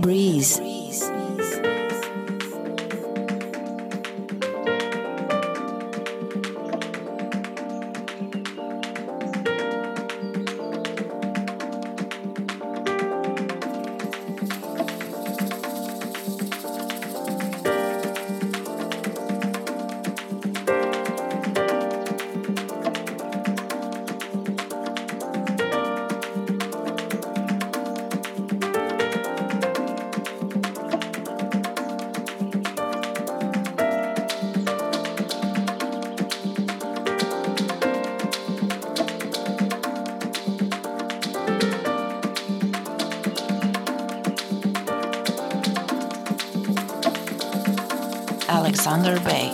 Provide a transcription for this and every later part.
breeze. Bass.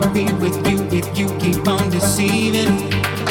to be with you if you keep on deceiving.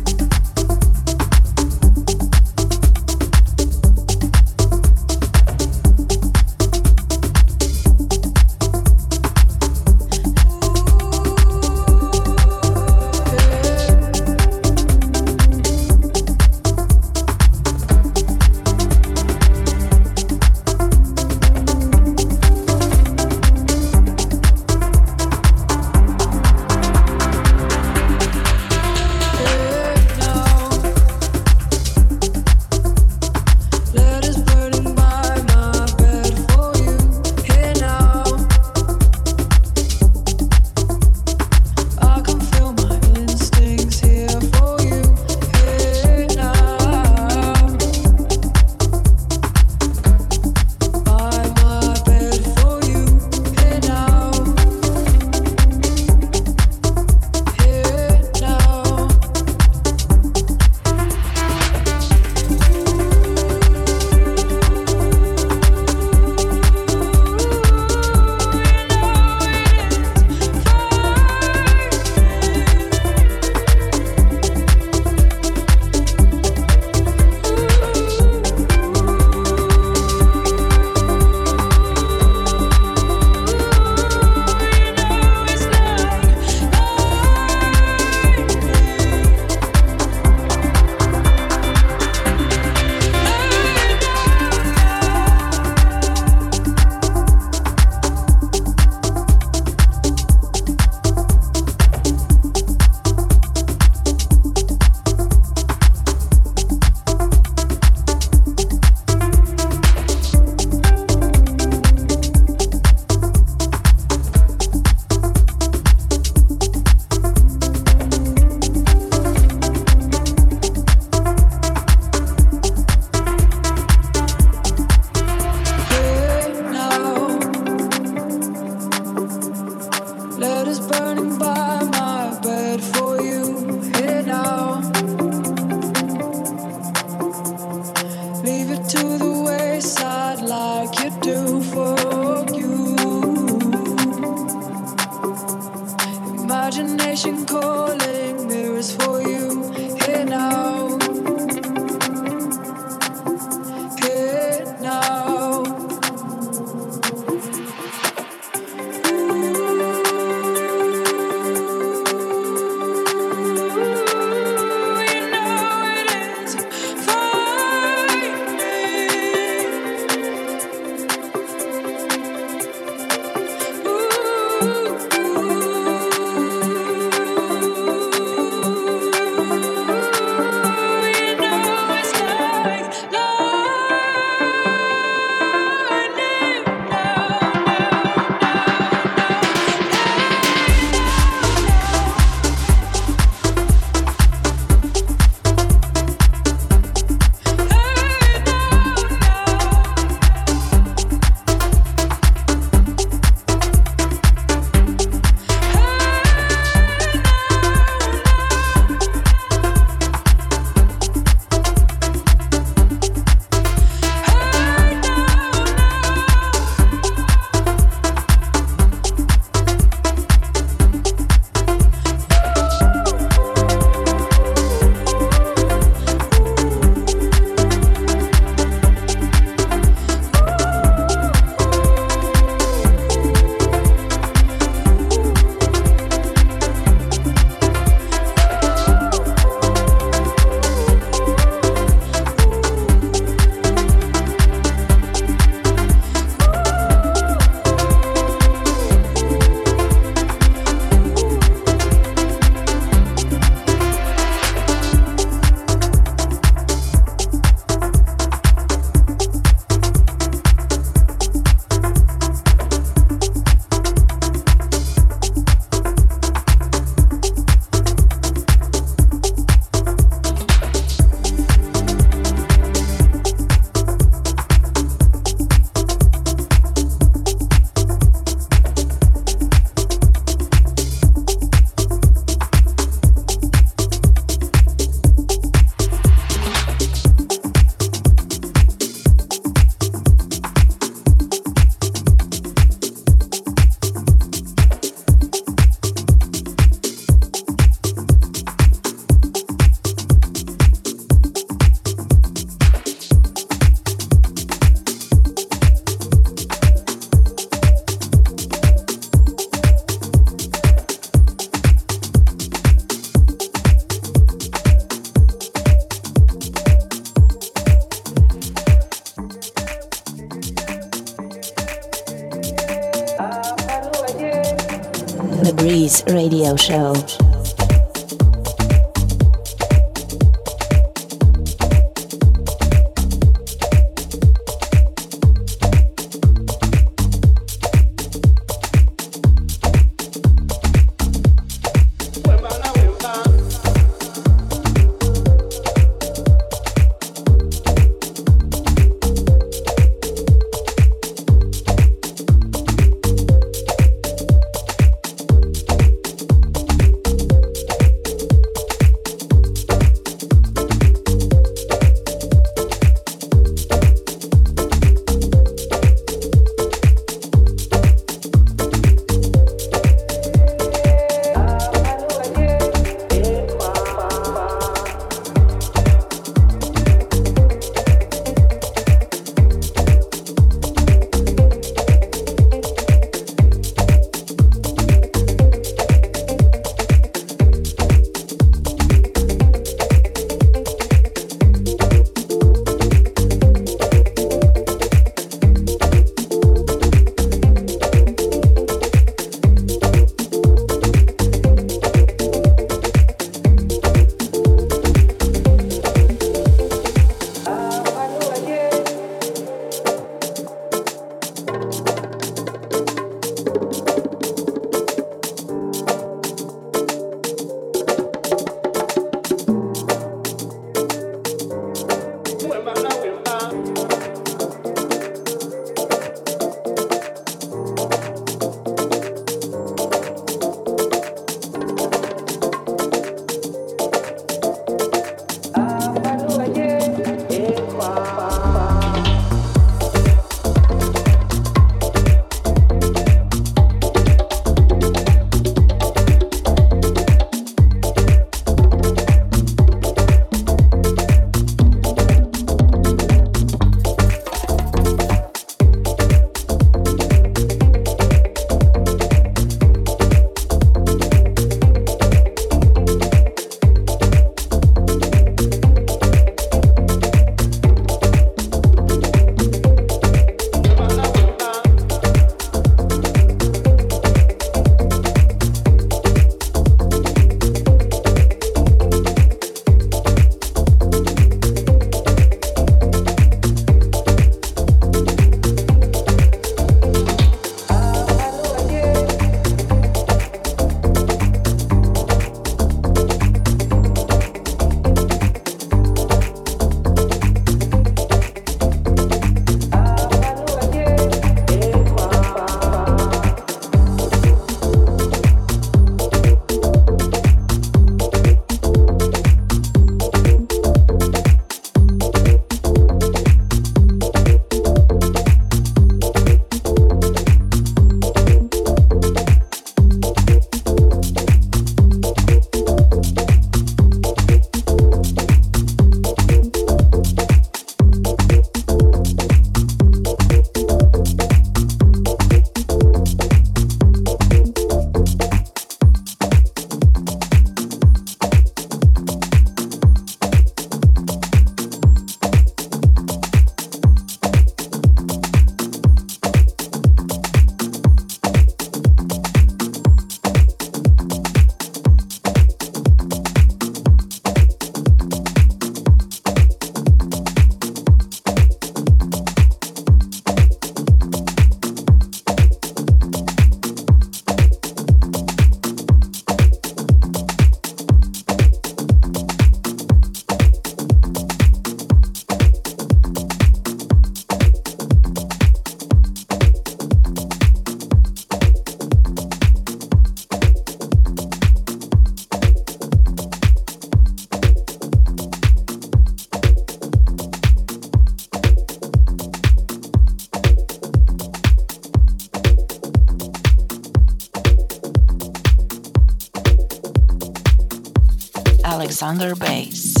Alexander Bass.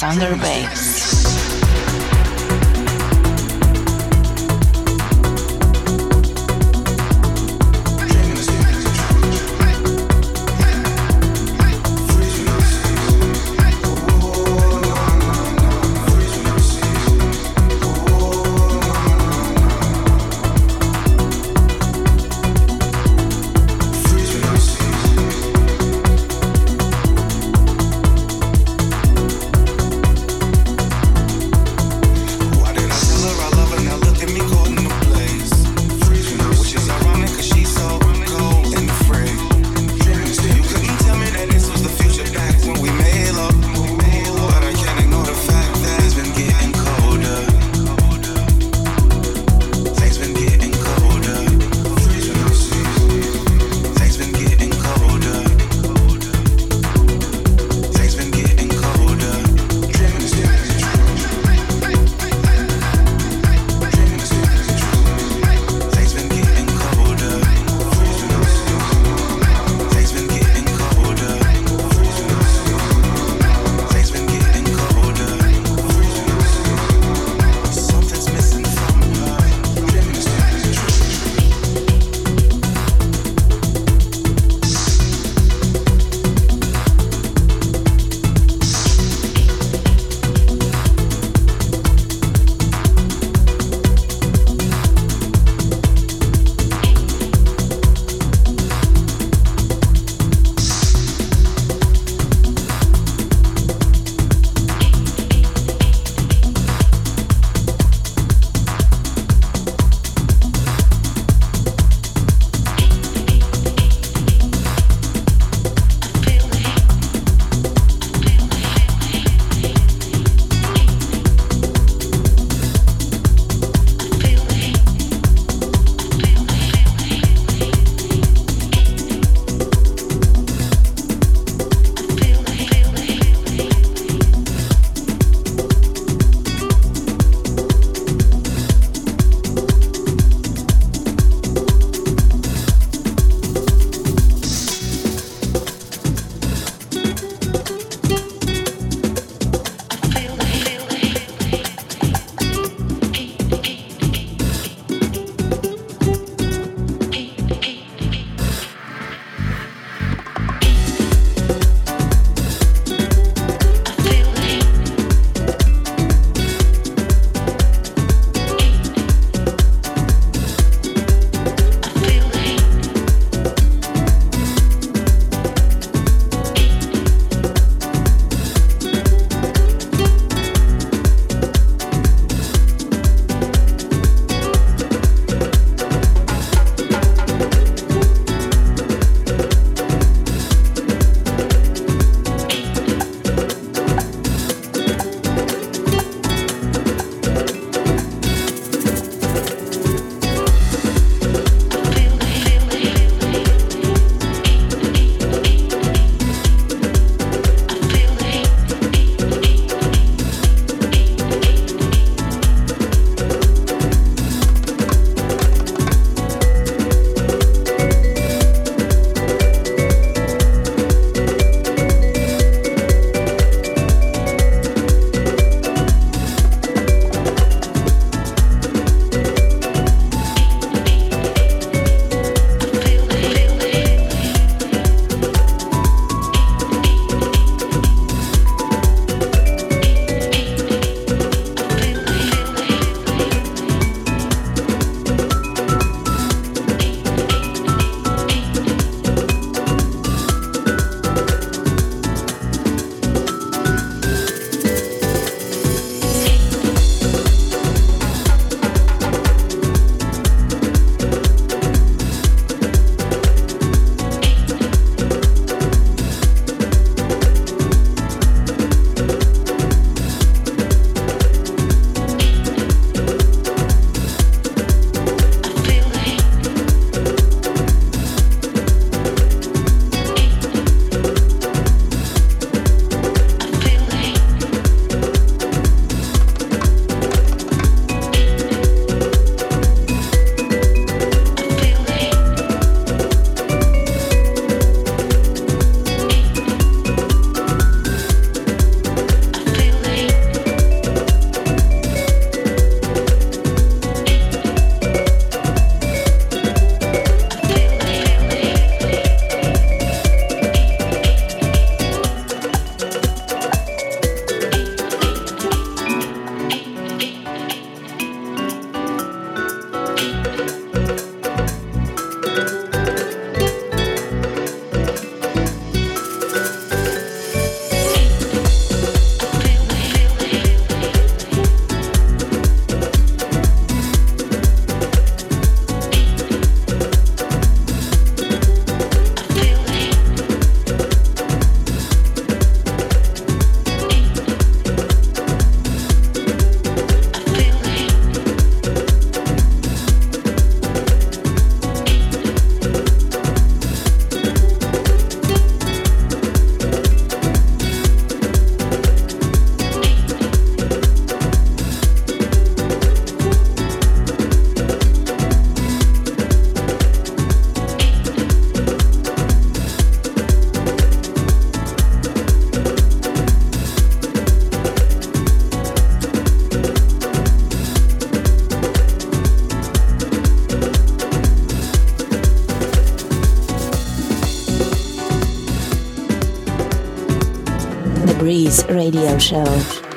Alexander Bass. Radio show.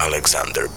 Exclusive